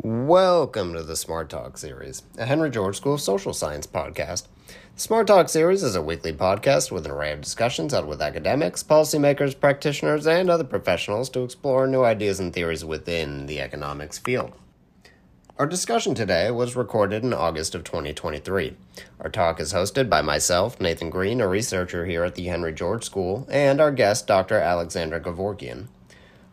Welcome to the Smart Talk series, a Henry George School of Social Science podcast. The Smart Talk series is a weekly podcast with an array of discussions held with academics, policymakers, practitioners, and other professionals to explore new ideas and theories within the economics field. Our discussion today was recorded in August of 2023. Our talk is hosted by myself, Nathan Green, a researcher here at the Henry George School, and our guest, Dr. Alexandra Gevorkyan.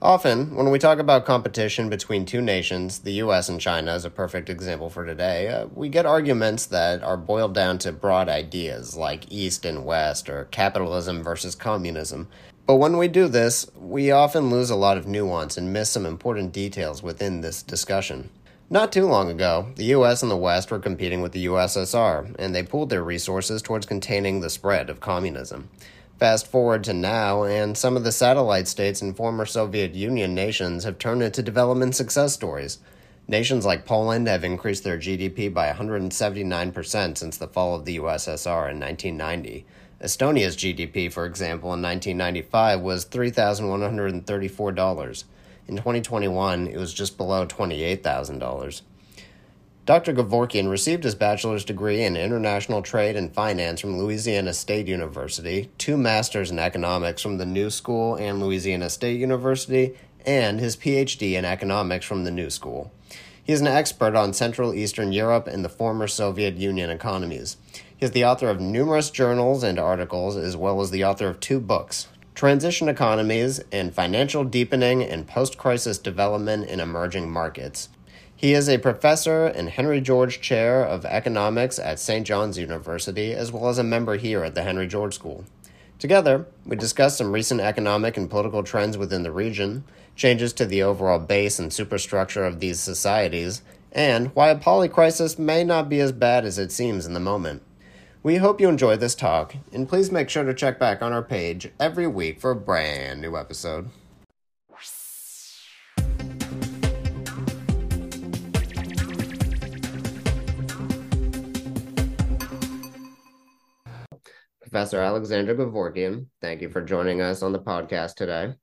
Often, when we talk about competition between two nations, the US and China is a perfect example for today, uh, we get arguments that are boiled down to broad ideas like East and West or capitalism versus communism. But when we do this, we often lose a lot of nuance and miss some important details within this discussion. Not too long ago, the US and the West were competing with the USSR, and they pooled their resources towards containing the spread of communism. Fast forward to now, and some of the satellite states and former Soviet Union nations have turned into development success stories. Nations like Poland have increased their GDP by 179% since the fall of the USSR in 1990. Estonia's GDP, for example, in 1995 was $3,134. In 2021, it was just below $28,000. Dr. Gevorkyan received his bachelor's degree in international trade and finance from Louisiana State University, two masters in economics from the New School and Louisiana State University, and his PhD in economics from the New School. He is an expert on Central Eastern Europe and the former Soviet Union economies. He is the author of numerous journals and articles, as well as the author of two books Transition Economies and Financial Deepening and Post Crisis Development in Emerging Markets. He is a professor and Henry George Chair of Economics at St. John's University, as well as a member here at the Henry George School. Together, we discussed some recent economic and political trends within the region, changes to the overall base and superstructure of these societies, and why a polycrisis may not be as bad as it seems in the moment. We hope you enjoyed this talk, and please make sure to check back on our page every week for a brand new episode. Professor Alexander Gevorkyan, thank you for joining us on the podcast today.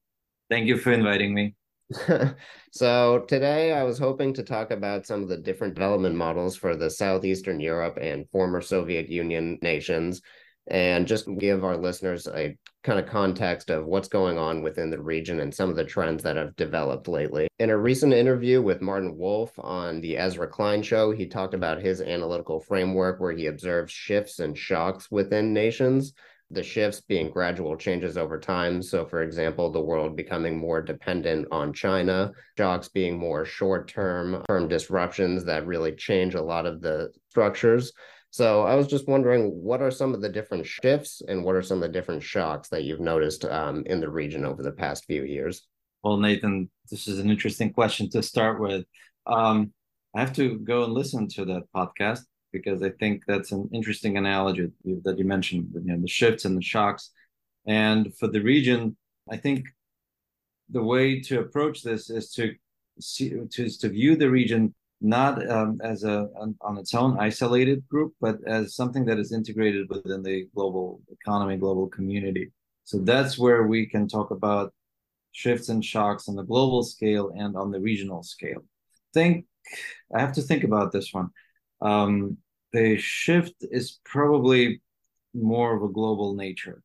Thank you for inviting me. so, today I was hoping to talk about some of the different development models for the Southeastern Europe and former Soviet Union nations and just give our listeners a kind of context of what's going on within the region and some of the trends that have developed lately. In a recent interview with Martin Wolf on the Ezra Klein show, he talked about his analytical framework where he observes shifts and shocks within nations. The shifts being gradual changes over time. So, for example, the world becoming more dependent on China, shocks being more short term, term disruptions that really change a lot of the structures. So I was just wondering, what are some of the different shifts and what are some of the different shocks that you've noticed um, in the region over the past few years? Well, Nathan, this is an interesting question to start with. Um, I have to go and listen to that podcast because I think that's an interesting analogy that you mentioned, you know, the shifts and the shocks. And for the region, I think the way to approach this is to see to, to view the region not um, as a on, on, its own isolated group, but as something that is integrated within the global economy, global community. So that's where we can talk about shifts and shocks on the global scale and on the regional scale. Think I have to think about this one. Um, the shift is probably more of a global nature,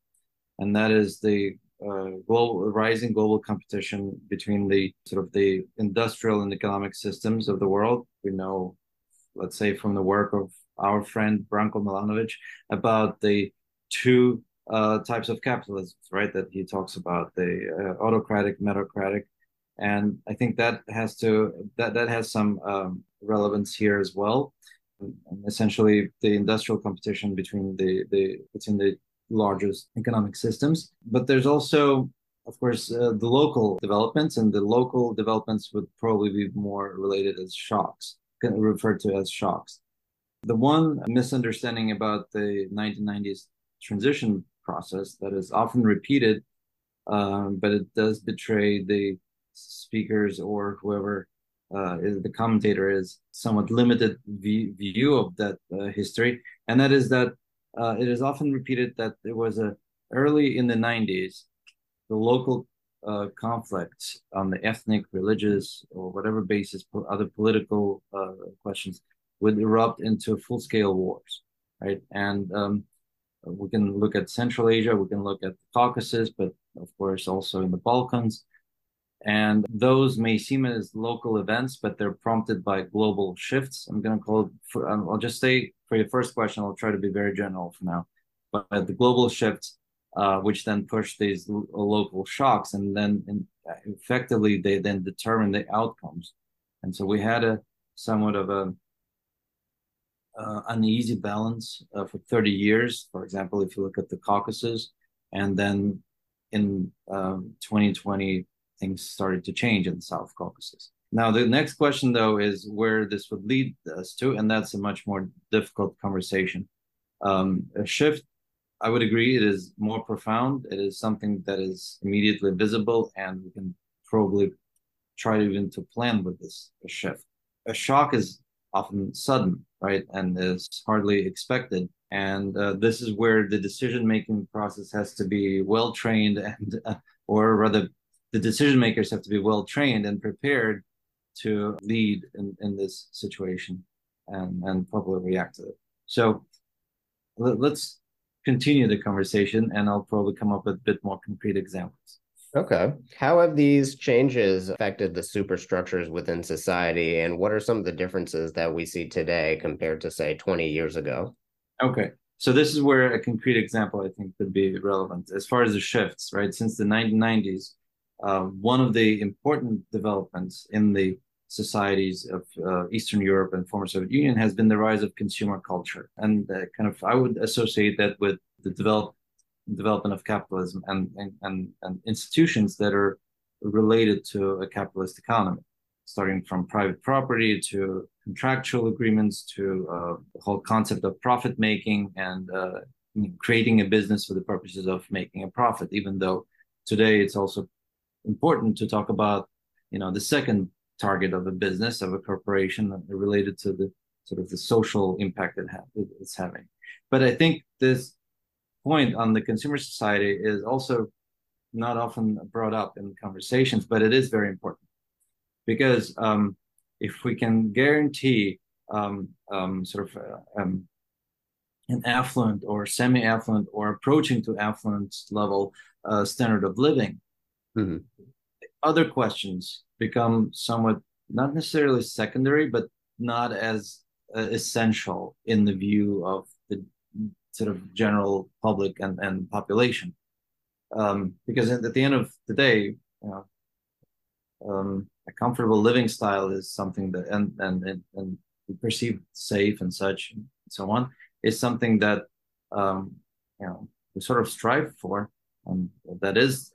and that is the uh, global rising global competition between the sort of the industrial and economic systems of the world. We know, let's say, from the work of our friend Branko Milanovic about the two uh, types of capitalism, right? That he talks about the uh, autocratic, meritocratic, and I think that has to that that has some um, relevance here as well. And essentially, the industrial competition between the the between the largest economic systems. But there's also of course, uh, the local developments, and the local developments would probably be more related as shocks, referred to as shocks. The one misunderstanding about the 1990s transition process that is often repeated, um, but it does betray the speakers or whoever uh, is the commentator is somewhat limited view, view of that uh, history, and that is that uh, it is often repeated that there was a early in the 90s the local uh, conflicts on the ethnic, religious, or whatever basis, other political uh, questions would erupt into full-scale wars, right? And um, we can look at Central Asia, we can look at the Caucasus, but of course also in the Balkans. And those may seem as local events, but they're prompted by global shifts. I'm going to call it, for, I'll just say for your first question, I'll try to be very general for now. But the global shifts, uh, which then push these l- local shocks, and then in, effectively they then determine the outcomes. And so we had a somewhat of a uh, uneasy balance uh, for 30 years. For example, if you look at the Caucasus, and then in um, 2020, things started to change in the South Caucasus. Now, the next question, though, is where this would lead us to, and that's a much more difficult conversation. Um, a shift, I would agree, it is more profound. It is something that is immediately visible, and we can probably try even to plan with this a shift. A shock is often sudden, right, and is hardly expected. And uh, this is where the decision-making process has to be well trained, and uh, or rather, the decision makers have to be well trained and prepared to lead in, in this situation and, and properly react to it. So let, let's continue the conversation and I'll probably come up with a bit more concrete examples. Okay. How have these changes affected the superstructures within society, and what are some of the differences that we see today compared to, say, 20 years ago? Okay. So this is where a concrete example I think could be relevant as far as the shifts, right? Since the 1990s, uh, one of the important developments in the societies of uh, Eastern Europe and former Soviet Union has been the rise of consumer culture, and uh, kind of I would associate that with the develop, development of capitalism and, and and and institutions that are related to a capitalist economy, starting from private property to contractual agreements to uh, the whole concept of profit making and uh, creating a business for the purposes of making a profit, even though today it's also important to talk about you know the second target of a business of a corporation related to the sort of the social impact it ha- it's having but i think this point on the consumer society is also not often brought up in conversations but it is very important because um, if we can guarantee um, um, sort of uh, um, an affluent or semi-affluent or approaching to affluent level uh, standard of living Mm-hmm. Other questions become somewhat not necessarily secondary, but not as uh, essential in the view of the sort of general public and, and population. Um, because at the end of the day, you know, um, a comfortable living style is something that and and and, and perceived safe and such and so on is something that um, you know we sort of strive for and that is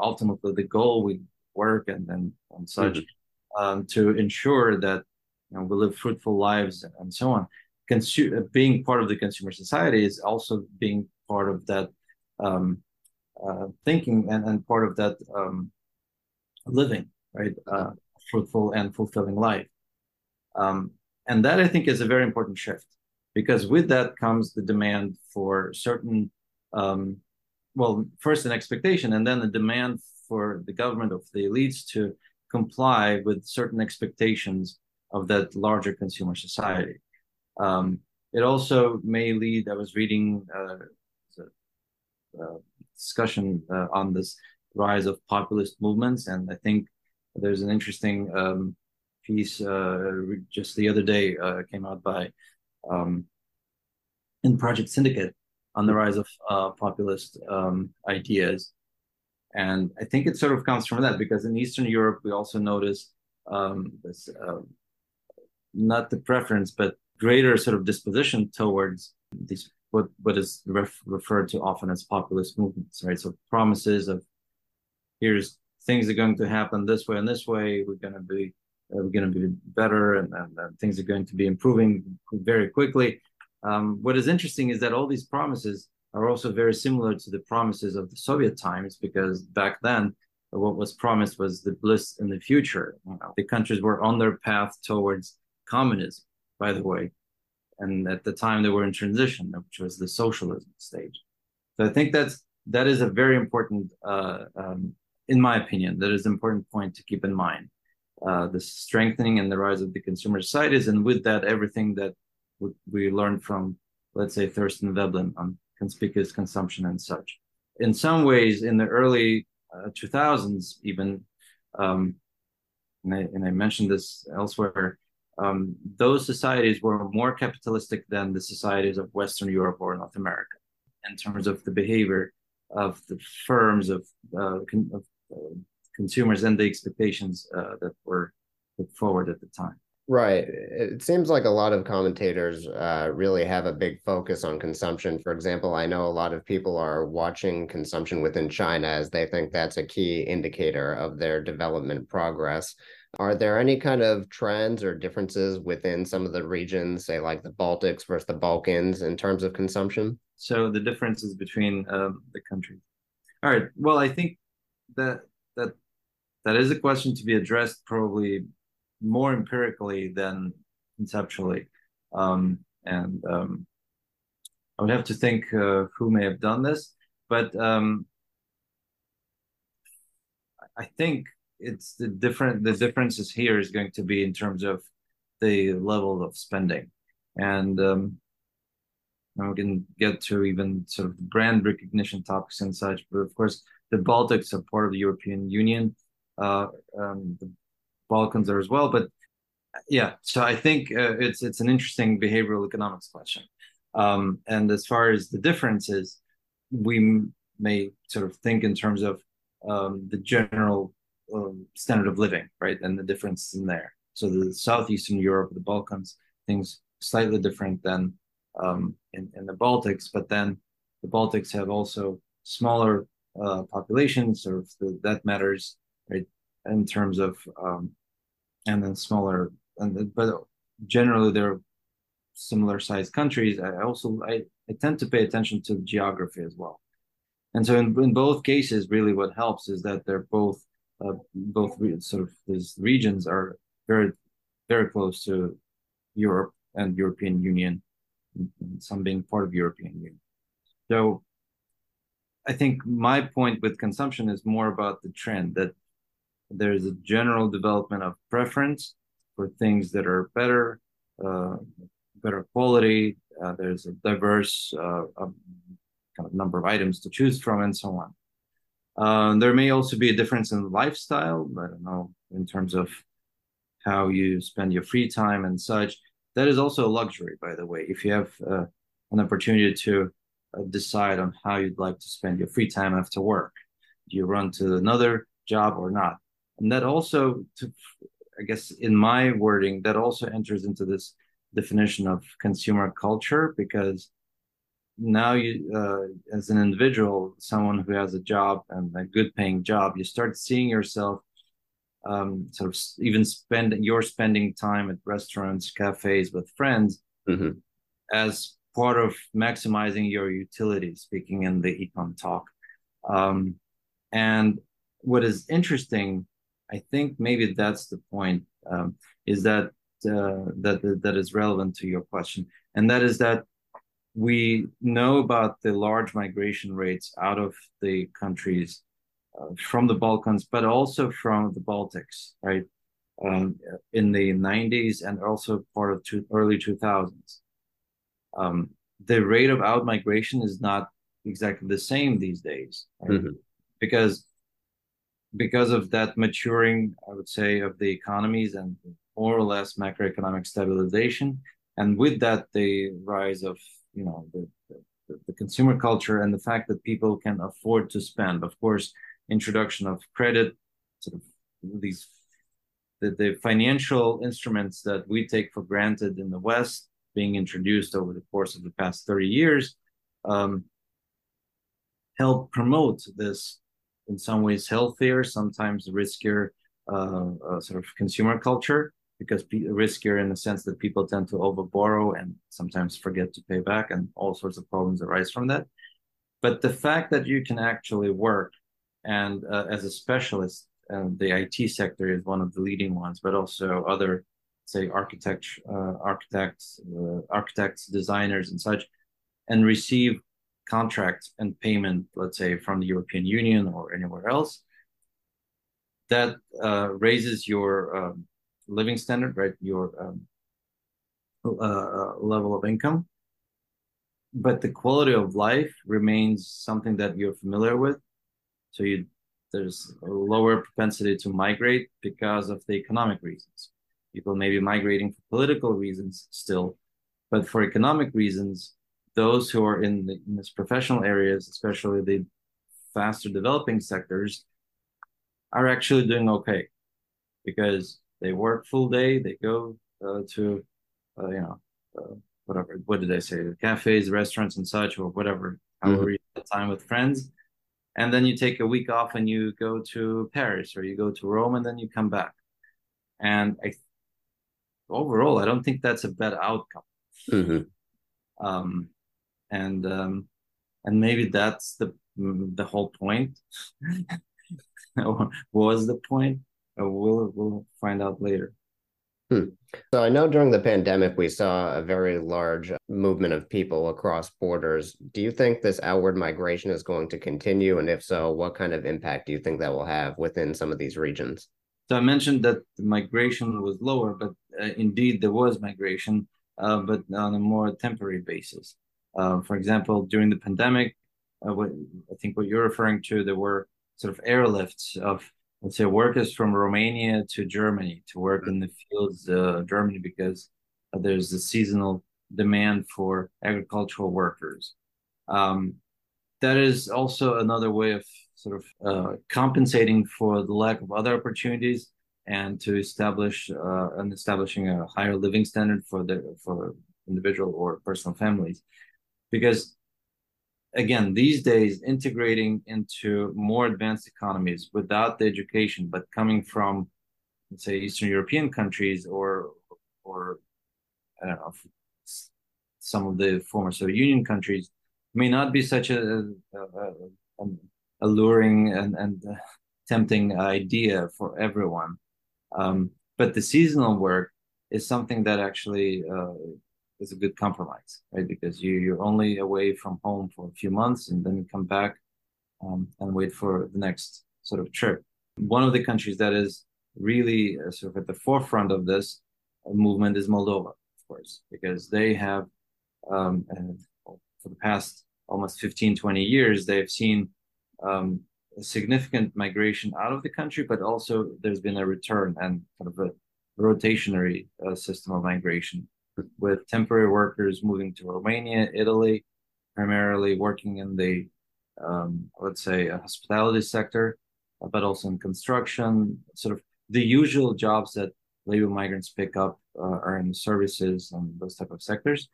ultimately the goal we work and and, and such mm-hmm. um, to ensure that you know, we live fruitful lives and so on. Consu- being part of the consumer society is also being part of that um, uh, thinking and, and part of that um, living, right? Uh, fruitful and fulfilling life. Um, and that I think is a very important shift because with that comes the demand for certain um, well, first an expectation and then the demand for the government of the elites to comply with certain expectations of that larger consumer society. Um, it also may lead, I was reading uh, a, a discussion uh, on this rise of populist movements, and I think there's an interesting um, piece uh, just the other day uh, came out by um, in Project Syndicate on the rise of uh, populist um, ideas. And I think it sort of comes from that because in Eastern Europe, we also notice um, this, uh, not the preference, but greater sort of disposition towards these what what is ref, referred to often as populist movements, right? So promises of here's things are going to happen this way and this way. We're going to be uh, we're going to be better, and, and, and, things are going to be improving very quickly. Um, what is interesting is that all these promises are also very similar to the promises of the Soviet times, because back then what was promised was the bliss in the future. You know, the countries were on their path towards communism, by the way, and at the time they were in transition, which was the socialism stage. So I think that's that is a very important, uh, um, in my opinion, that is an important point to keep in mind. Uh, the strengthening and the rise of the consumer societies, and with that, everything that we learned from, let's say, Thorstein Veblen on conspicuous consumption and such. In some ways, in the early uh, 2000s, even, um, and, I, and I mentioned this elsewhere, um, those societies were more capitalistic than the societies of Western Europe or North America in terms of the behavior of the firms of, uh, con- of uh, consumers and the expectations uh, that were put forward at the time. Right. It seems like a lot of commentators uh, really have a big focus on consumption. For example, I know a lot of people are watching consumption within China as they think that's a key indicator of their development progress. Are there any kind of trends or differences within some of the regions, say like the Baltics versus the Balkans, in terms of consumption? So the differences between um, the countries. All right. Well, I think that that that is a question to be addressed probably more empirically than conceptually. Um, and um, I would have to think uh, who may have done this, but um, I think it's the different. The differences here is going to be in terms of the level of spending, and um, we can get to even sort of brand recognition topics and such. But of course, the Baltics are part of the European Union. Uh, um, the Balkans are as well. But yeah, so I think uh, it's it's an interesting behavioral economics question. Um, and as far as the differences, we may sort of think in terms of um, the general um, standard of living, right, and the difference in there. So the southeastern Europe, the Balkans, things slightly different than um, in, in the Baltics, but then the Baltics have also smaller uh, populations, or that matters, right, in terms of um, and then smaller and but generally they're similar sized countries. I also I, I tend to pay attention to geography as well. And so in, in both cases really what helps is that they're both uh, both sort of these regions are very very close to europe and european union some being part of european union. So i think my point with consumption is more about the trend that there's a general development of preference for things that are better, uh, better quality. Uh, there's a diverse uh, um, kind of number of items to choose from, and so on. Uh, there may also be a difference in lifestyle. I don't know in terms of how you spend your free time and such. That is also a luxury, by the way. If you have uh, an opportunity to uh, decide on how you'd like to spend your free time after work, do you run to another job or not? And that also to i guess in my wording that also enters into this definition of consumer culture because now you uh, as an individual someone who has a job and a good paying job you start seeing yourself um, sort of even spend you're spending time at restaurants cafes with friends mm-hmm. as part of maximizing your utility speaking in the econ talk um, and what is interesting I think maybe that's the point. Um, is that uh, that that is relevant to your question, and that is that we know about the large migration rates out of the countries uh, from the Balkans, but also from the Baltics, right? Um, in the 90s and also part of two, early 2000s. Um, the rate of out migration is not exactly the same these days, right? mm-hmm. because because of that maturing, I would say, of the economies and more or less macroeconomic stabilization, and with that, the rise of you know the, the, the consumer culture and the fact that people can afford to spend. Of course, introduction of credit, sort of these the, the financial instruments that we take for granted in the West being introduced over the course of the past 30 years um, help promote this in some ways healthier, sometimes riskier uh, uh, sort of consumer culture because riskier in the sense that people tend to overborrow and sometimes forget to pay back, and all sorts of problems arise from that. But the fact that you can actually work and uh, as a specialist, and the IT sector is one of the leading ones, but also other, say, architect, uh, architects, uh, architects, designers, and such, and receive contracts and payment, let's say, from the European Union or anywhere else, that uh, raises your um, living standard, right? Your um, uh, uh, level of income. But the quality of life remains something that you're familiar with. So you there's a lower propensity to migrate because of the economic reasons. People may be migrating for political reasons still, but for economic reasons, those who are in, the, in these professional areas, especially the faster developing sectors, are actually doing okay because they work full day, they go uh, to, uh, you know, uh, whatever, what did I say, the cafes, restaurants, and such, or whatever, however mm-hmm. you time with friends. And then you take a week off and you go to Paris or you go to Rome and then you come back. And I, overall, I don't think that's a bad outcome. Mm-hmm. Um, and um, and maybe that's the the whole point. Was the point? Uh, we'll we'll find out later. Hmm. so i know during the pandemic we saw a very large movement of people across borders. Do you think this outward migration is going to continue? And if so what kind of impact do you think that will have within some of these regions? So i mentioned that the migration was lower but uh, indeed there was migration uh, but on a more temporary basis uh, for example, during the pandemic, uh, what, I think what you're referring to, there were sort of airlifts of, let's say, workers from Romania to Germany to work in the fields, uh, Germany, because there's a seasonal demand for agricultural workers. Um, that is also another way of sort of uh, compensating for the lack of other opportunities and to establish uh, and establishing a higher living standard for the for individual or personal families because again these days integrating into more advanced economies without the education but coming from let's say eastern european countries or or i don't know some of the former soviet union countries may not be such a, a, a alluring and, and tempting idea for everyone. Um, but the seasonal work is something that actually uh, is a good compromise, right? Because you you're only away from home for a few months and then you come back um, and wait for the next sort of trip. One of the countries that is really uh, sort of at the forefront of this uh, movement is Moldova, of course, because they have um, for the past almost 15, 20 years, they've seen um, significant migration out of the country, but also there's been a return and kind of a rotationary uh, system of migration with temporary workers moving to Romania, Italy, primarily working in the, um, let's say, hospitality sector, but also in construction, sort of the usual jobs that labor migrants pick up uh, are in services and those type of sectors.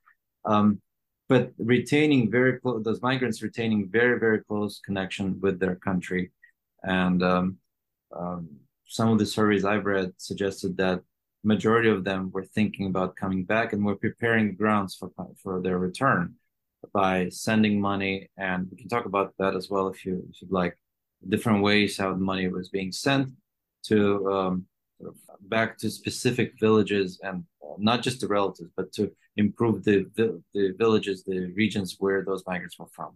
Um, but retaining very close, those migrants retaining very, very close connection with their country. And um, um, some of the surveys I've read suggested that majority of them were thinking about coming back and were preparing grounds for for their return by sending money. And we can talk about that as well if you if you'd like. Different ways how the money was being sent to um, back to specific villages and uh, not just the relatives but to improve the, the the villages the regions where those migrants were from.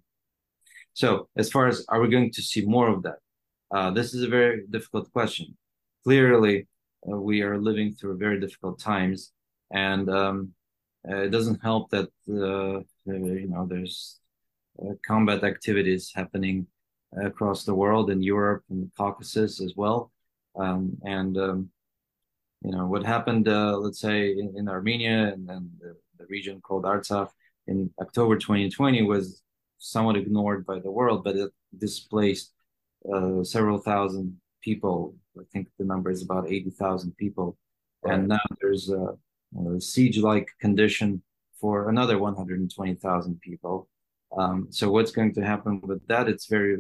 So as far as are we going to see more of that? Uh, this is a very difficult question. Clearly uh, we are living through very difficult times, and um, uh, it doesn't help that uh, you know there's combat activities happening across the world in Europe and the Caucasus as well, um, and um, you know what happened let's say in, in Armenia and, and the, the, region called Artsakh in October 2020 was somewhat ignored by the world, but it displaced uh, several thousand people. I think the number is about 80,000 people. Right. And now there's a, a siege like condition for another 120,000 people. Um, so what's going to happen with that? It's very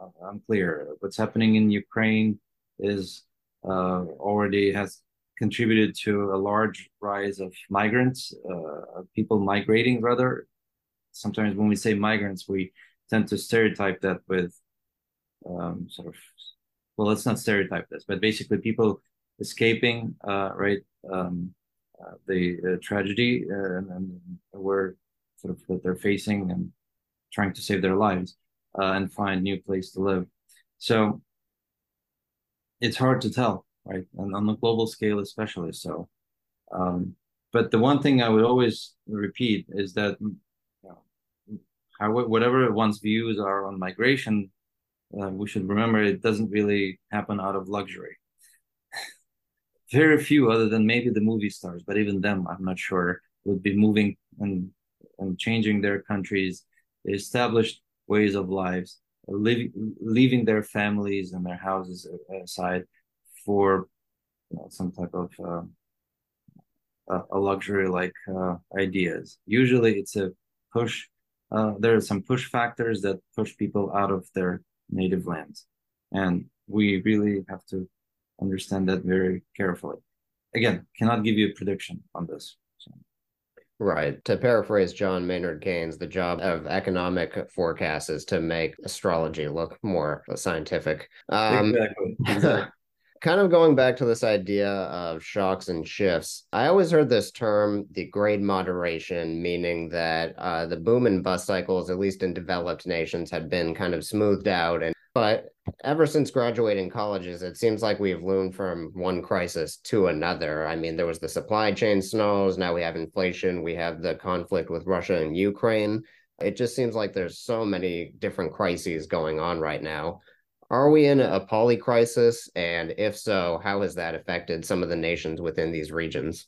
uh, unclear. What's happening in Ukraine is uh, already has contributed to a large rise of migrants, uh, people migrating rather. Sometimes when we say migrants, we tend to stereotype that with um, sort of, well, let's not stereotype this, but basically people escaping, uh, right, um, uh, the uh, tragedy uh, and, and where sort of that they're facing and trying to save their lives uh, and find new place to live. So it's hard to tell, right? And on the global scale, especially so. Um, but the one thing I would always repeat is that you know, whatever one's views are on migration, uh, we should remember it doesn't really happen out of luxury. Very few, other than maybe the movie stars, but even them, I'm not sure, would be moving and and changing their countries, established ways of lives, living, leaving their families and their houses aside for you know, some type of uh, a luxury like uh, ideas. Usually, it's a push. Uh, there are some push factors that push people out of their native lands, and we really have to understand that very carefully. Again, cannot give you a prediction on this. So. Right. To paraphrase John Maynard Keynes, the job of economic forecasts is to make astrology look more scientific. Um, exactly. exactly. Kind of going back to this idea of shocks and shifts, I always heard this term, the Great Moderation, meaning that uh, the boom and bust cycles, at least in developed nations, had been kind of smoothed out and but ever since graduating colleges, it seems like we've learned from one crisis to another. I mean, there was the supply chain snows. Now we have inflation. We have the conflict with Russia and Ukraine. It just seems like there's so many different crises going on right now. Are we in a poly crisis? And if so, how has that affected some of the nations within these regions?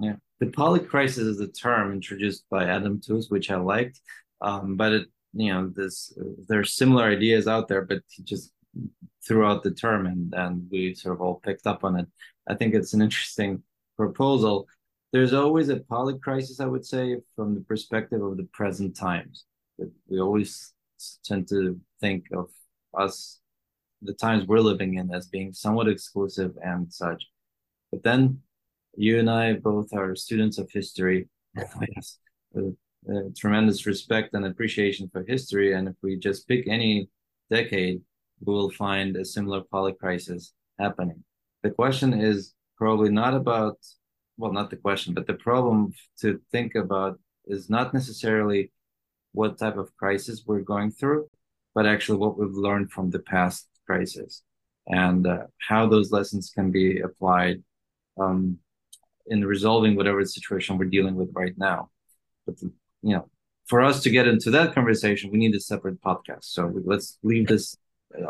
Yeah, the poly crisis is a term introduced by Adam Tooze, which I liked. Um, but it you know this there's similar ideas out there but he just threw out the term and and we sort of all picked up on it i think it's an interesting proposal there's always a poly crisis i would say from the perspective of the present times we always tend to think of us the times we're living in as being somewhat exclusive and such but then you and i both are students of history yes uh, tremendous respect and appreciation for history. And if we just pick any decade, we will find a similar polycrisis happening. The question is probably not about, well, not the question, but the problem to think about is not necessarily what type of crisis we're going through, but actually what we've learned from the past crisis and uh, how those lessons can be applied um, in resolving whatever situation we're dealing with right now. But you know, for us to get into that conversation, we need a separate podcast. So let's leave this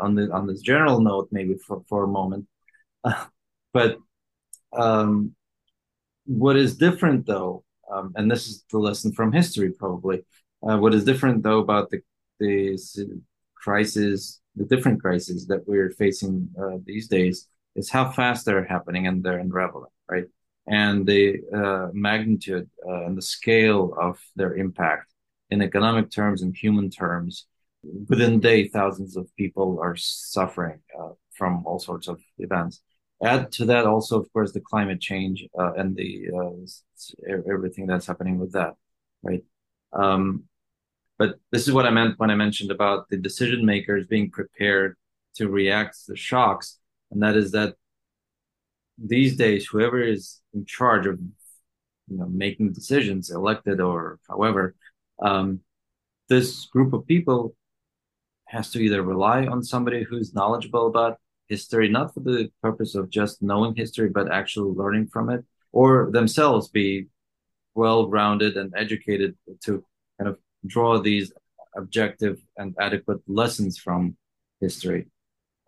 on the on this general note, maybe for for a moment. But um, what is different, though, um, and this is the lesson from history, probably. Uh, what is different, though, about the the crisis, the different crises that we're facing uh, these days, is how fast they're happening and they're unraveling, right? and the uh, magnitude uh, and the scale of their impact in economic terms and human terms. Within day, thousands of people are suffering uh, from all sorts of events. Add to that also, of course, the climate change uh, and the uh, everything that's happening with that, right? Um, but this is what I meant when I mentioned about the decision makers being prepared to react to shocks, and that is that these days, whoever is in charge of you know making decisions, elected or however, um, this group of people has to either rely on somebody who's knowledgeable about history, not for the purpose of just knowing history, but actually learning from it, or themselves be well-rounded and educated to kind of draw these objective and adequate lessons from history.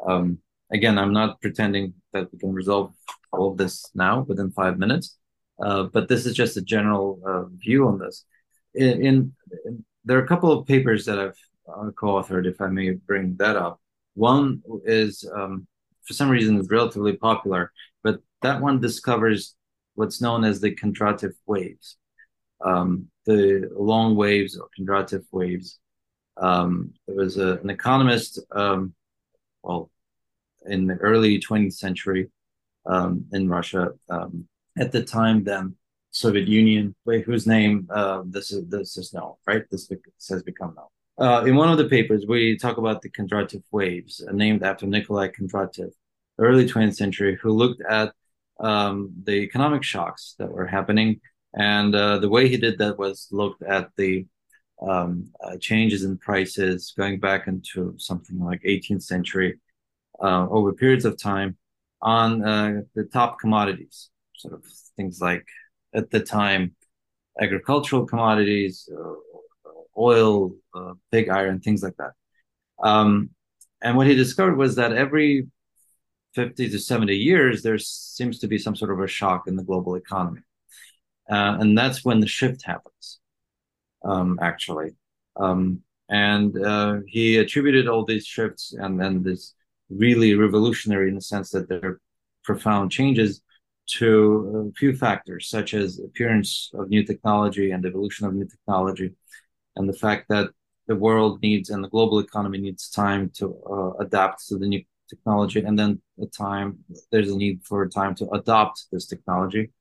Um, again, I'm not pretending that we can resolve all of this now within five minutes, uh, but this is just a general uh, view on this. In, in, in, there are a couple of papers that I've uh, co-authored, if I may bring that up. One is, um, for some reason, is relatively popular, but that one discovers what's known as the Kondratiev waves, um, the long waves or Kondratiev waves Um, there was a, an economist, um, well, in the early 20th century um, in Russia. Um, at the time, then Soviet Union, whose name uh, this is this is known, right? This has become known. Uh, in one of the papers, we talk about the Kondratiev waves, uh, named after Nikolai Kondratiev, early 20th century, who looked at um, the economic shocks that were happening. And uh, the way he did that was looked at the um, uh, changes in prices going back into something like 18th century uh, over periods of time on uh, the top commodities, sort of things like at the time agricultural commodities, uh, oil, uh, pig iron, things like that. Um, and what he discovered was that every 50 to 70 years, there seems to be some sort of a shock in the global economy. Uh, and that's when the shift happens, um, actually. Um, and uh, he attributed all these shifts and then this really revolutionary in the sense that they're profound changes to a few factors, such as appearance of new technology and evolution of new technology, and the fact that the world needs and the global economy needs time to uh, adapt to the new technology, and then a time there's a need for time to adopt this technology.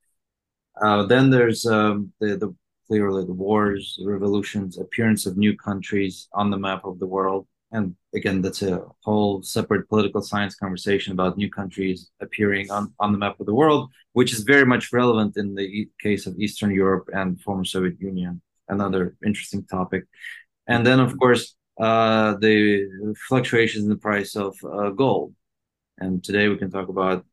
Uh, then there's um, the, the clearly the wars, revolutions, appearance of new countries on the map of the world, and again, that's a whole separate political science conversation about new countries appearing on, on the map of the world, which is very much relevant in the case of Eastern Europe and former Soviet Union. Another interesting topic. And then, of course, uh, the fluctuations in the price of uh, gold. And today we can talk about,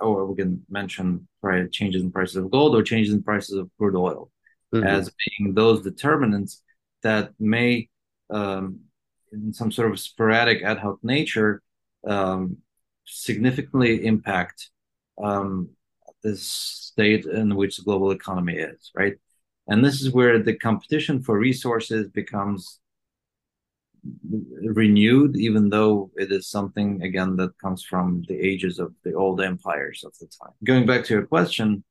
or we can mention price, changes in prices of gold or changes in prices of crude oil mm-hmm. as being those determinants that may um, in some sort of sporadic ad hoc nature um, significantly impact um, the state in which the global economy is, right? And this is where the competition for resources becomes renewed, even though it is something, again, that comes from the ages of the old empires of the time. Going back to your question,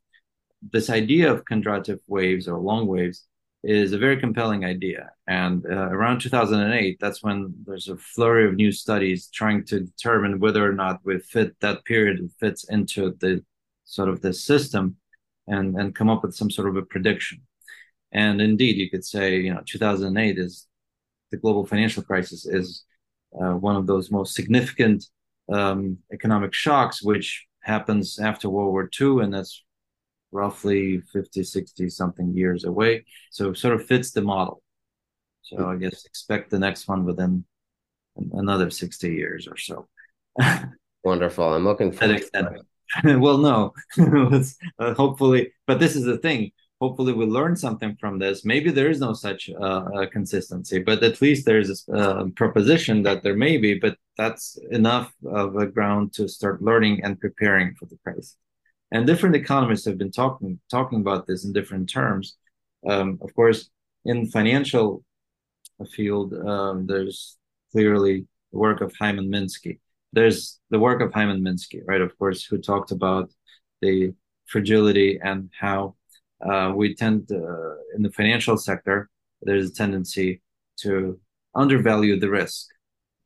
this idea of Kondratiev waves or long waves is a very compelling idea. And uh, around 2008, that's when there's a flurry of new studies trying to determine whether or not we fit that period fits into the sort of the system and, and come up with some sort of a prediction. And indeed, you could say, you know, 2008 is the global financial crisis is uh, one of those most significant um, economic shocks, which happens after World War II, and that's roughly 50, 60 something years away. So it sort of fits the model. So I guess expect the next one within another 60 years or so. Wonderful. I'm looking forward to well, no, uh, hopefully, but this is the thing. Hopefully, we learn something from this. Maybe there is no such uh, consistency, but at least there's a uh, proposition that there may be. But that's enough of a ground to start learning and preparing for the crisis and different economists have been talking talking about this in different terms. Um, of course, in financial field, um, there's clearly the work of Hyman Minsky. There's the work of Hyman Minsky, right? Of course, who talked about the fragility and how uh, we tend to, uh, in the financial sector, there's a tendency to undervalue the risk.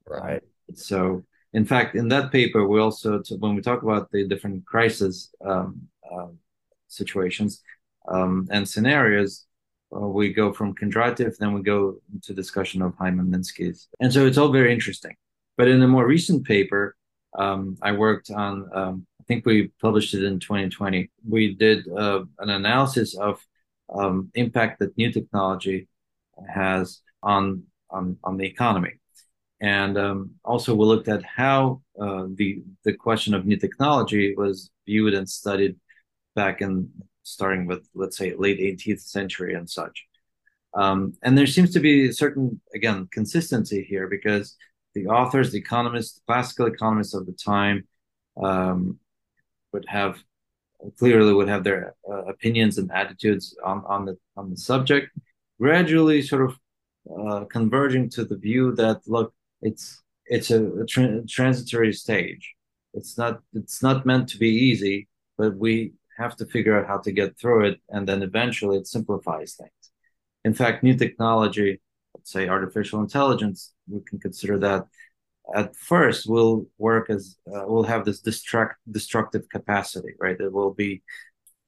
Right. So in fact, in that paper, we also, when we talk about the different crisis um, uh, situations um, and scenarios, uh, we go from Kondratiev, then we go to discussion of Hyman Minsky's. And so it's all very interesting. But in a more recent paper, um, I worked on, um, I think we published it in 2020. We did uh, an analysis of um, impact that new technology has on, on, on the economy. And um, also, we looked at how uh, the the question of new technology was viewed and studied back in starting with let's say late 18th century and such. Um, and there seems to be a certain again consistency here because the authors, the economists, the classical economists of the time um, would have clearly would have their uh, opinions and attitudes on, on the on the subject, gradually sort of uh, converging to the view that look it's it's a, a tra- transitory stage. It's not it's not meant to be easy, but we have to figure out how to get through it, and then eventually it simplifies things. In fact, new technology let's say artificial intelligence, we can consider that at first will work as uh, will have this destruct destructive capacity, right? It will be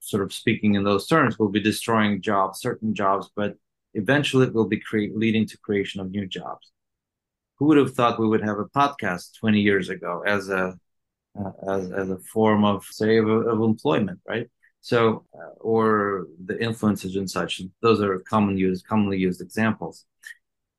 sort of speaking in those terms, will be destroying jobs, certain jobs, but eventually it will be create, leading to creation of new jobs. Who would have thought we would have a podcast 20 years ago as a uh, as, as a form of say of, of employment, right? So, uh, or the influences and such. Those are common used, commonly used examples.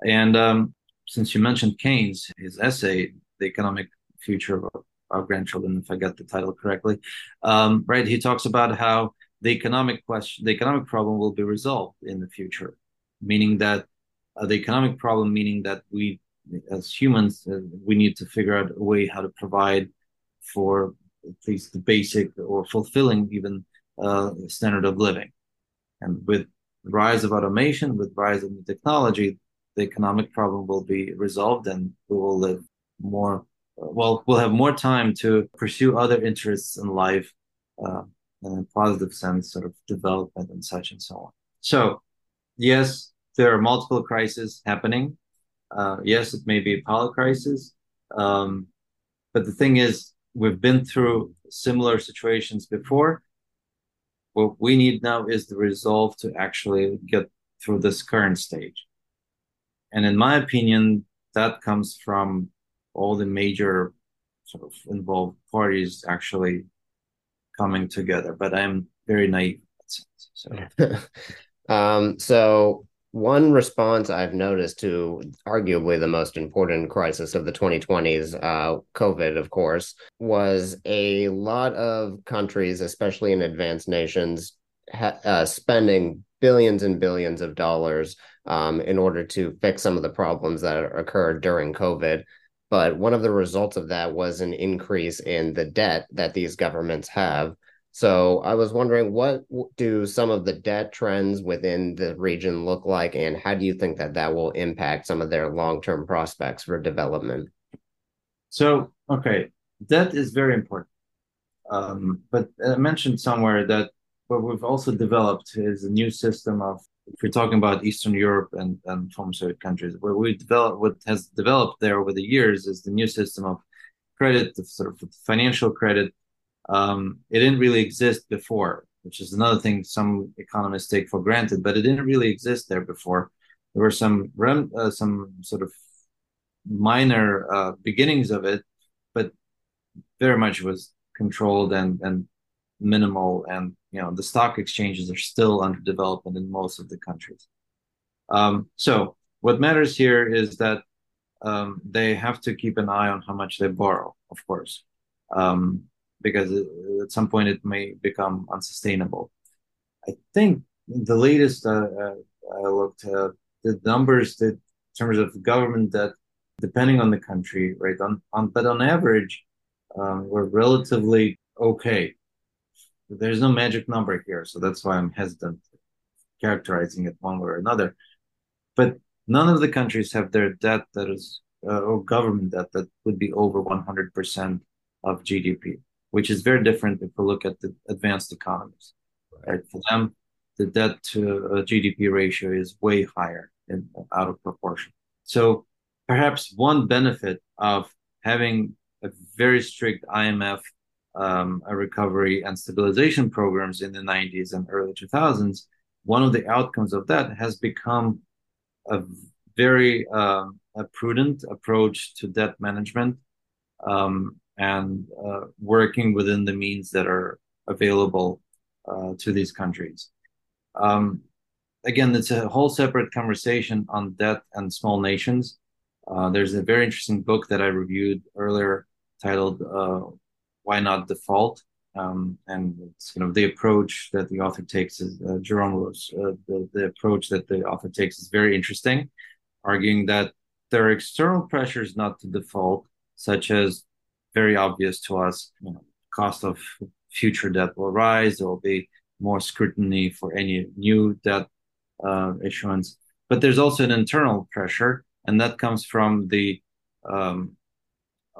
And um, since you mentioned Keynes, his essay, "The Economic Future of Our Grandchildren," if I got the title correctly, um, right? He talks about how the economic question, the economic problem, will be resolved in the future, meaning that uh, the economic problem, meaning that we, as humans, uh, we need to figure out a way how to provide for at least the basic or fulfilling even uh, standard of living. And with rise of automation, with rise of new technology, the economic problem will be resolved and we will live more well we'll have more time to pursue other interests in life uh, in a positive sense sort of development and such and so on. So yes there are multiple crises happening. Uh, yes it may be a poly crisis um, but the thing is we've been through similar situations before. What we need now is the resolve to actually get through this current stage and in my opinion, that comes from all the major sort of involved parties actually coming together. But I'm very naive So, um, so one response I've noticed to arguably the most important crisis of the 2020s, uh, COVID, of course, was a lot of countries, especially in advanced nations, ha- uh, spending billions and billions of dollars um, in order to fix some of the problems that occurred during COVID. But one of the results of that was an increase in the debt that these governments have. So I was wondering, what do some of the debt trends within the region look like, and how do you think that that will impact some of their long-term prospects for development? So, okay, debt is very important. Um, but I mentioned somewhere that what we've also developed is a new system of if we're talking about Eastern Europe and, and former Soviet countries, where we developed what has developed there over the years is the new system of credit, sort of financial credit. Um, it didn't really exist before, which is another thing some economists take for granted, but it didn't really exist there before. There were some rem, uh, some sort of minor uh, beginnings of it, but very much was controlled and and minimal and you know the stock exchanges are still under development in most of the countries. Um, so what matters here is that um, they have to keep an eye on how much they borrow of course um, because at some point it may become unsustainable. I think the latest uh, uh, i looked uh, the numbers that in terms of government debt depending on the country right on, on but on average um, we're relatively okay there's no magic number here, so that's why I'm hesitant characterizing it one way or another. But none of the countries have their debt that is uh, or government debt that would be over 100% of GDP, which is very different if we look at the advanced economies. Right? For them, the debt to uh, GDP ratio is way higher and out of proportion. So perhaps one benefit of having a very strict IMF um, recovery and stabilization programs in the 90s and early 2000s, one of the outcomes of that has become a very uh, a prudent approach to debt management um, and uh, working within the means that are available uh, to these countries. Um, again, it's a whole separate conversation on debt and small nations. Uh, there's a very interesting book that I reviewed earlier titled uh, why not default? Um, and you know the approach that the author takes is uh, Jerome Roos. Uh, the, the approach that the author takes is very interesting, arguing that there are external pressures not to default, such as very obvious to us, you know, cost of future debt will rise. There will be more scrutiny for any new debt uh, issuance. But there's also an internal pressure, and that comes from the um,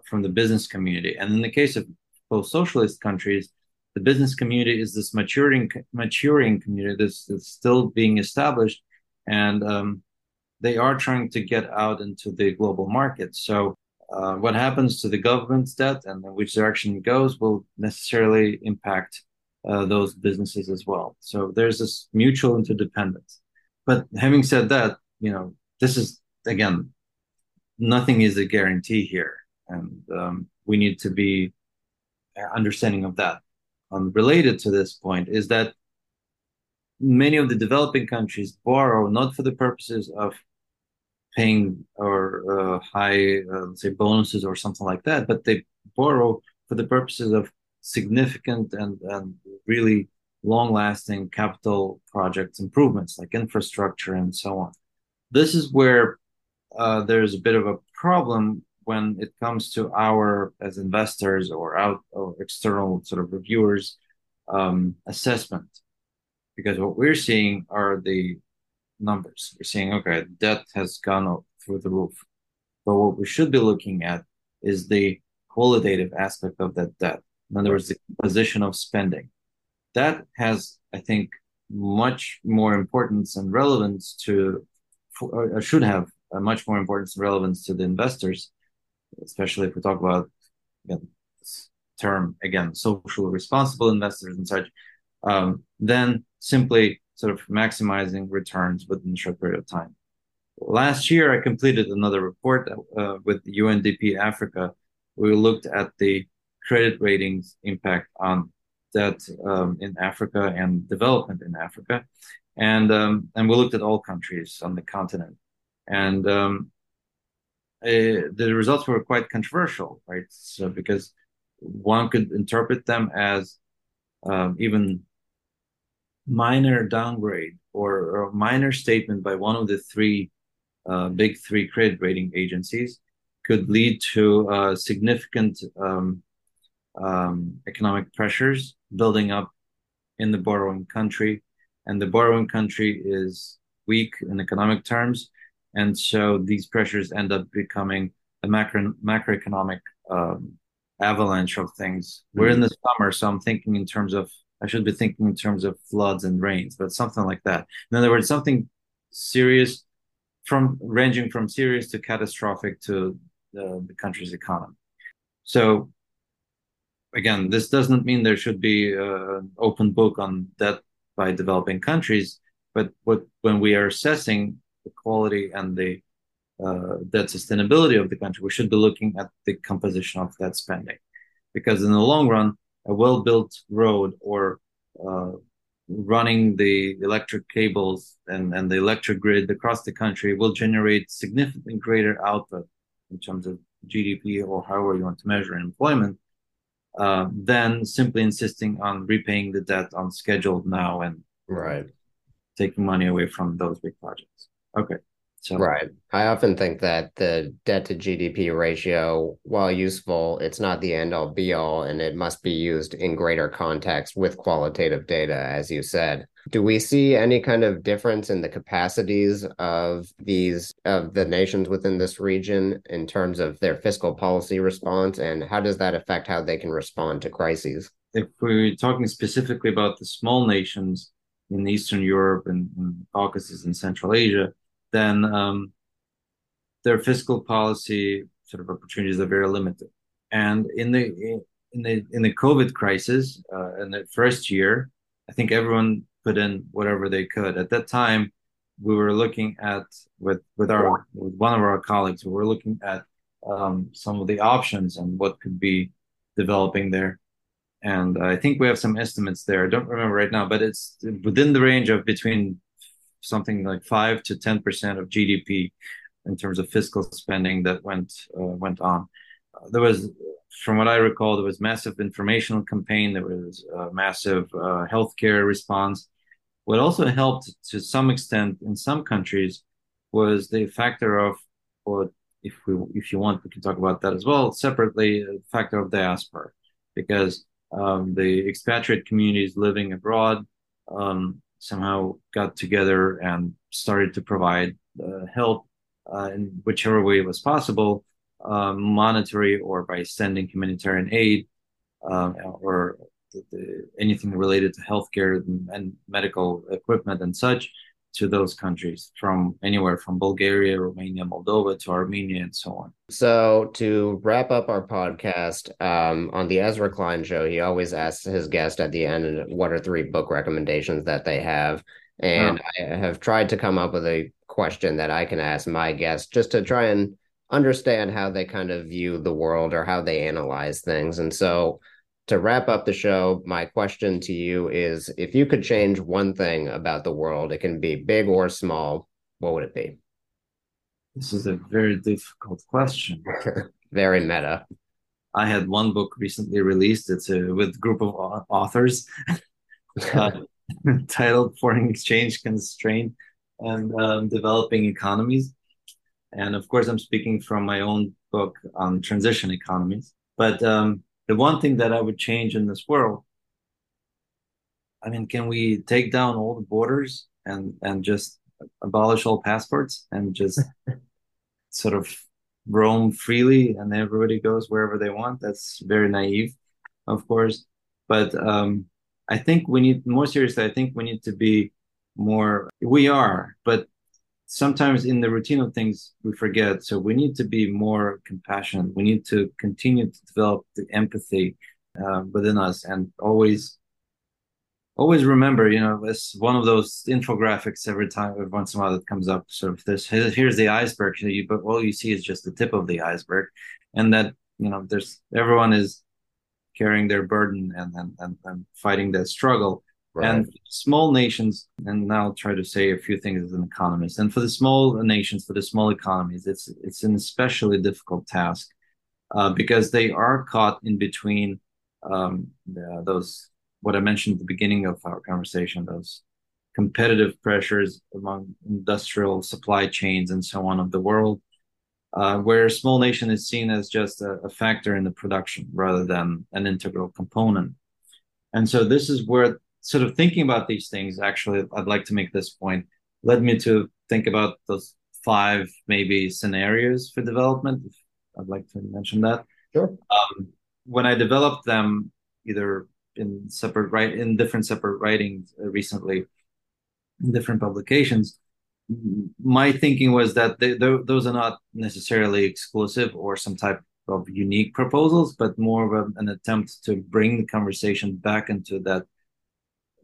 from the business community. And in the case of post-socialist countries, the business community is this maturing maturing community that's, that's still being established, and um, they are trying to get out into the global market. So uh, what happens to the government's debt and which direction it goes will necessarily impact uh, those businesses as well. So there's this mutual interdependence. But having said that, you know, this is again, nothing is a guarantee here, and um, we need to be understanding of that. Um, related to this point is that many of the developing countries borrow not for the purposes of paying or uh, high, uh, say, bonuses or something like that, but they borrow for the purposes of significant and, and really long lasting capital projects improvements like infrastructure and so on. This is where uh, there's a bit of a problem when it comes to our as investors or out or external sort of reviewers um, assessment. Because what we're seeing are the numbers. We're seeing okay debt has gone up through the roof. But what we should be looking at is the qualitative aspect of that debt. In other words the position of spending. That has i think much more importance and relevance to or should have a much more importance and relevance to the investors especially if we talk about again, term again, social responsible investors and such, um, then simply sort of maximizing returns within a short period of time. Last year, I completed another report uh, with UNDP Africa. We looked at the credit ratings impact on debt um, in Africa and development in Africa, and um, and we looked at all countries on the continent. And um, uh, the results were quite controversial, right? So because one could interpret them as um, even minor downgrade or, or, minor statement by one of the three uh, big three credit rating agencies could lead to uh, significant um, um, economic pressures building up in the borrowing country, and the borrowing country is weak in economic terms and so these pressures end up becoming a macro macroeconomic um, avalanche of things. Mm-hmm. We're in the summer, so I'm thinking in terms of I should be thinking in terms of floods and rains, but something like that. In other words, something serious from ranging from serious to catastrophic to the, the country's economy. So again, this doesn't mean there should be an open book on debt by developing countries, but what when we are assessing the quality and the uh, debt sustainability of the country, we should be looking at the composition of that spending. Because in the long run, a well built road or uh, running the electric cables and, and the electric grid across the country will generate significantly greater output in terms of GDP or however you want to measure employment uh, than simply insisting on repaying the debt on schedule now and right taking money away from those big projects. Okay. So. Right. I often think that the debt to GDP ratio, while useful, it's not the end all be all, and it must be used in greater context with qualitative data, as you said. Do we see any kind of difference in the capacities of these of the nations within this region in terms of their fiscal policy response, and how does that affect how they can respond to crises? If we're talking specifically about the small nations in Eastern Europe and, and Caucasus and Central Asia, then um, their fiscal policy sort of opportunities are very limited. And in the in the in the COVID crisis, uh, in the first year, I think everyone put in whatever they could. At that time, we were looking at with with our with one of our colleagues, we were looking at um, some of the options and what could be developing there. And I think we have some estimates there. I don't remember right now, but it's within the range of between something like five to ten percent of GDP in terms of fiscal spending that went uh, went on. Uh, there was, from what I recall, there was massive informational campaign. There was a massive uh, healthcare response. What also helped to some extent in some countries was the factor of, or if we if you want, we can talk about that as well separately. The factor of diaspora, because um, the expatriate communities living abroad um, somehow got together and started to provide uh, help uh, in whichever way it was possible, um, monetary or by sending humanitarian aid um, or anything related to healthcare and, medical equipment and such to those countries from anywhere from Bulgaria, Romania, Moldova to Armenia, and so on. So, to wrap up our podcast, um, on the Ezra Klein show, he always asks his guest at the end what are three book recommendations that they have. And oh. I have tried to come up with a question that I can ask my guest just to try and understand how they kind of view the world or how they analyze things. And so, to wrap up the show, my question to you is if you could change one thing about the world, it can be big or small, what would it be? This is a very difficult question. very meta. I had one book recently released. It's a, with a group of authors uh, titled Foreign Exchange Constraint and um, Developing Economies. And of course, I'm speaking from my own book on transition economies. But um, the one thing that I would change in this world, I mean, can we take down all the borders and and just abolish all passports and just sort of roam freely and everybody goes wherever they want? That's very naive, of course. But um, I think we need more seriously. I think we need to be more. We are, but sometimes in the routine of things we forget. So we need to be more compassionate. We need to continue to develop the empathy uh, within us and always always remember you know it's one of those infographics every time every once in a while that comes up. Sort of this here's the iceberg you but all you see is just the tip of the iceberg and that you know there's everyone is carrying their burden and and, and, and fighting that struggle Right. And small nations, and now I'll try to say a few things as an economist. And for the small nations, for the small economies, it's it's an especially difficult task uh, because they are caught in between um, the, those what I mentioned at the beginning of our conversation, those competitive pressures among industrial supply chains and so on of the world, uh, where a small nation is seen as just a, a factor in the production rather than an integral component. And so this is where sort of thinking about these things, actually, I'd like to make this point, led me to think about those five maybe scenarios for development. I'd like to mention that. Sure. Um, when I developed them, either in separate right in different separate writings uh, recently, in different publications, my thinking was that they, those are not necessarily exclusive or some type of unique proposals, but more of a, an attempt to bring the conversation back into that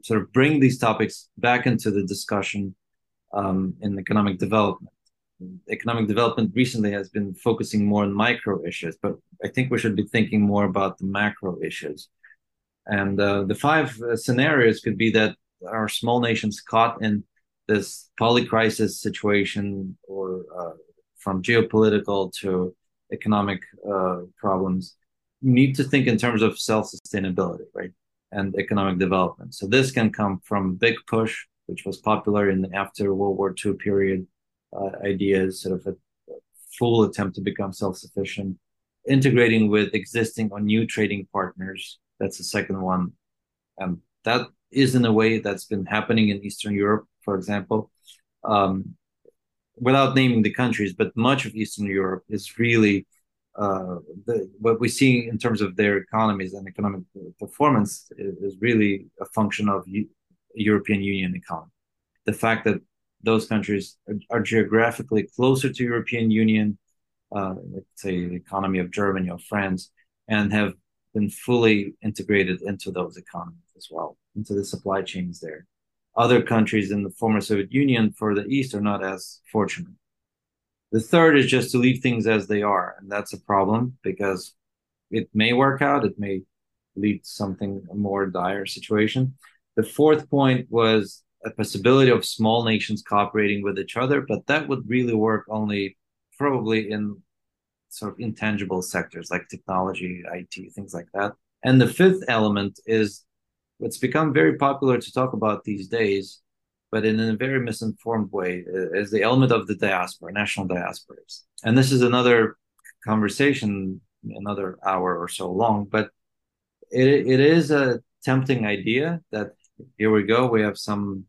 sort of bring these topics back into the discussion um, in economic development. Economic development recently has been focusing more on micro issues, but I think we should be thinking more about the macro issues. And uh, the five uh, scenarios could be that our small nations caught in this polycrisis situation or uh, from geopolitical to economic uh, problems need to think in terms of self-sustainability, right? And economic development. So this can come from big push, which was popular in the after World War II period uh, ideas, sort of a full attempt to become self-sufficient, integrating with existing or new trading partners. That's the second one, and that is in a way that's been happening in Eastern Europe, for example. Um, without naming the countries, but much of Eastern Europe is really uh, the, what we see in terms of their economies and economic performance is, is really a function of U- European Union economy. The fact that those countries are, are geographically closer to European Union, uh, let's say the economy of Germany or France, and have been fully integrated into those economies as well, into the supply chains there. Other countries in the former Soviet Union for the East are not as fortunate. The third is just to leave things as they are. And that's a problem because it may work out, it may lead to something a more dire situation. The fourth point was a possibility of small nations cooperating with each other, but that would really work only probably in sort of intangible sectors like technology, IT, things like that. And the fifth element is what's become very popular to talk about these days, but in a very misinformed way, uh, is the element of the diaspora, national diasporas. And this is another conversation, another hour or so long, but it, it is a tempting idea that here we go, we have some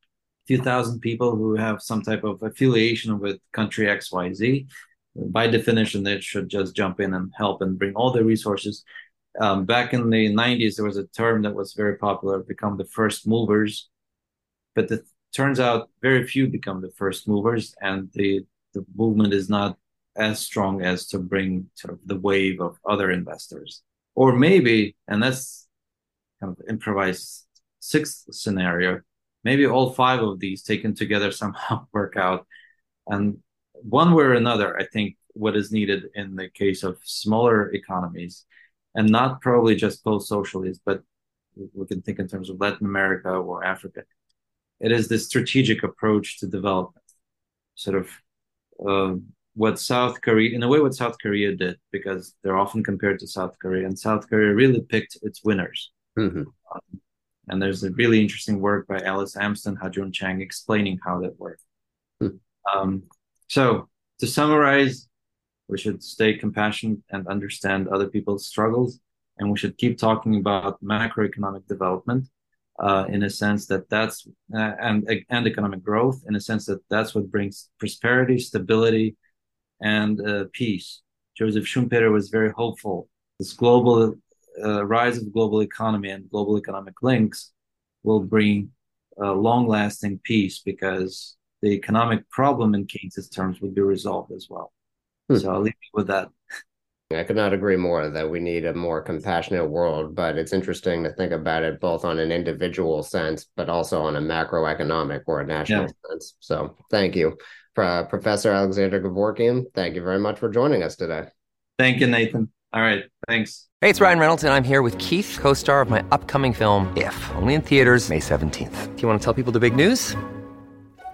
few thousand people who have some type of affiliation with country XYZ. By definition, they should just jump in and help and bring all the resources. Um, back in the 90s, there was a term that was very popular, become the first movers. But the turns out very few become the first movers, and the the movement is not as strong as to bring sort of the wave of other investors. Or maybe, and that's kind of improvised sixth scenario, maybe all five of these taken together somehow work out. And one way or another, I think what is needed in the case of smaller economies, and not probably just post socialist, but we can think in terms of Latin America or Africa. It is the strategic approach to development, sort of uh, what South Korea, in a way, what South Korea did, because they're often compared to South Korea, and South Korea really picked its winners. Mm-hmm. Um, and there's a really interesting work by Alice Amsden, Ha-Joon Chang, explaining how that worked. Mm-hmm. Um, so, to summarize, we should stay compassionate and understand other people's struggles, and we should keep talking about macroeconomic development uh, in a sense that that's uh, and and economic growth in a sense that that's what brings prosperity, stability, and uh, peace. Joseph Schumpeter was very hopeful. This global uh, rise of global economy and global economic links will bring uh, long-lasting peace because the economic problem in Keynes's terms would be resolved as well. Hmm. So I'll leave you with that. I could not agree more that we need a more compassionate world, but it's interesting to think about it both on an individual sense, but also on a macroeconomic or a national yeah. sense. So thank you. Uh, Professor Alexander Gevorkyan, thank you very much for joining us today. Thank you, Nathan. All right, thanks. Hey, it's Ryan Reynolds, and I'm here with Keith, co star of my upcoming film, If, only in theaters, May 17th. Do you want to tell people the big news?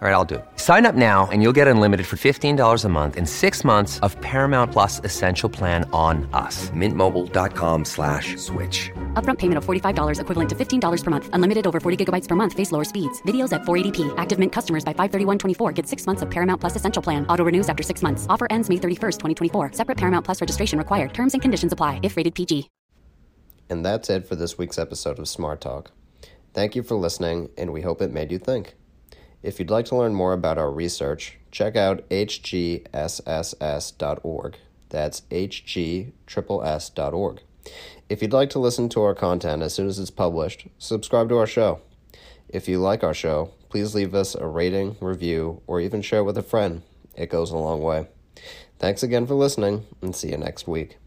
All right, I'll do it. Sign up now and you'll get unlimited for $15 a month in six months of Paramount Plus Essential Plan on us. Mintmobile.com slash switch. Upfront payment of $45 equivalent to $15 per month. Unlimited over 40 gigabytes per month. Face lower speeds. Videos at 480p. Active Mint customers by 531.24 get six months of Paramount Plus Essential Plan. Auto renews after six months. Offer ends May 31st, 2024. Separate Paramount Plus registration required. Terms and conditions apply if rated PG. And that's it for this week's episode of Smart Talk. Thank you for listening, and we hope it made you think. If you'd like to learn more about our research, check out hgsss.org. That's hgsss.org. If you'd like to listen to our content as soon as it's published, subscribe to our show. If you like our show, please leave us a rating, review, or even share with a friend. It goes a long way. Thanks again for listening, and see you next week.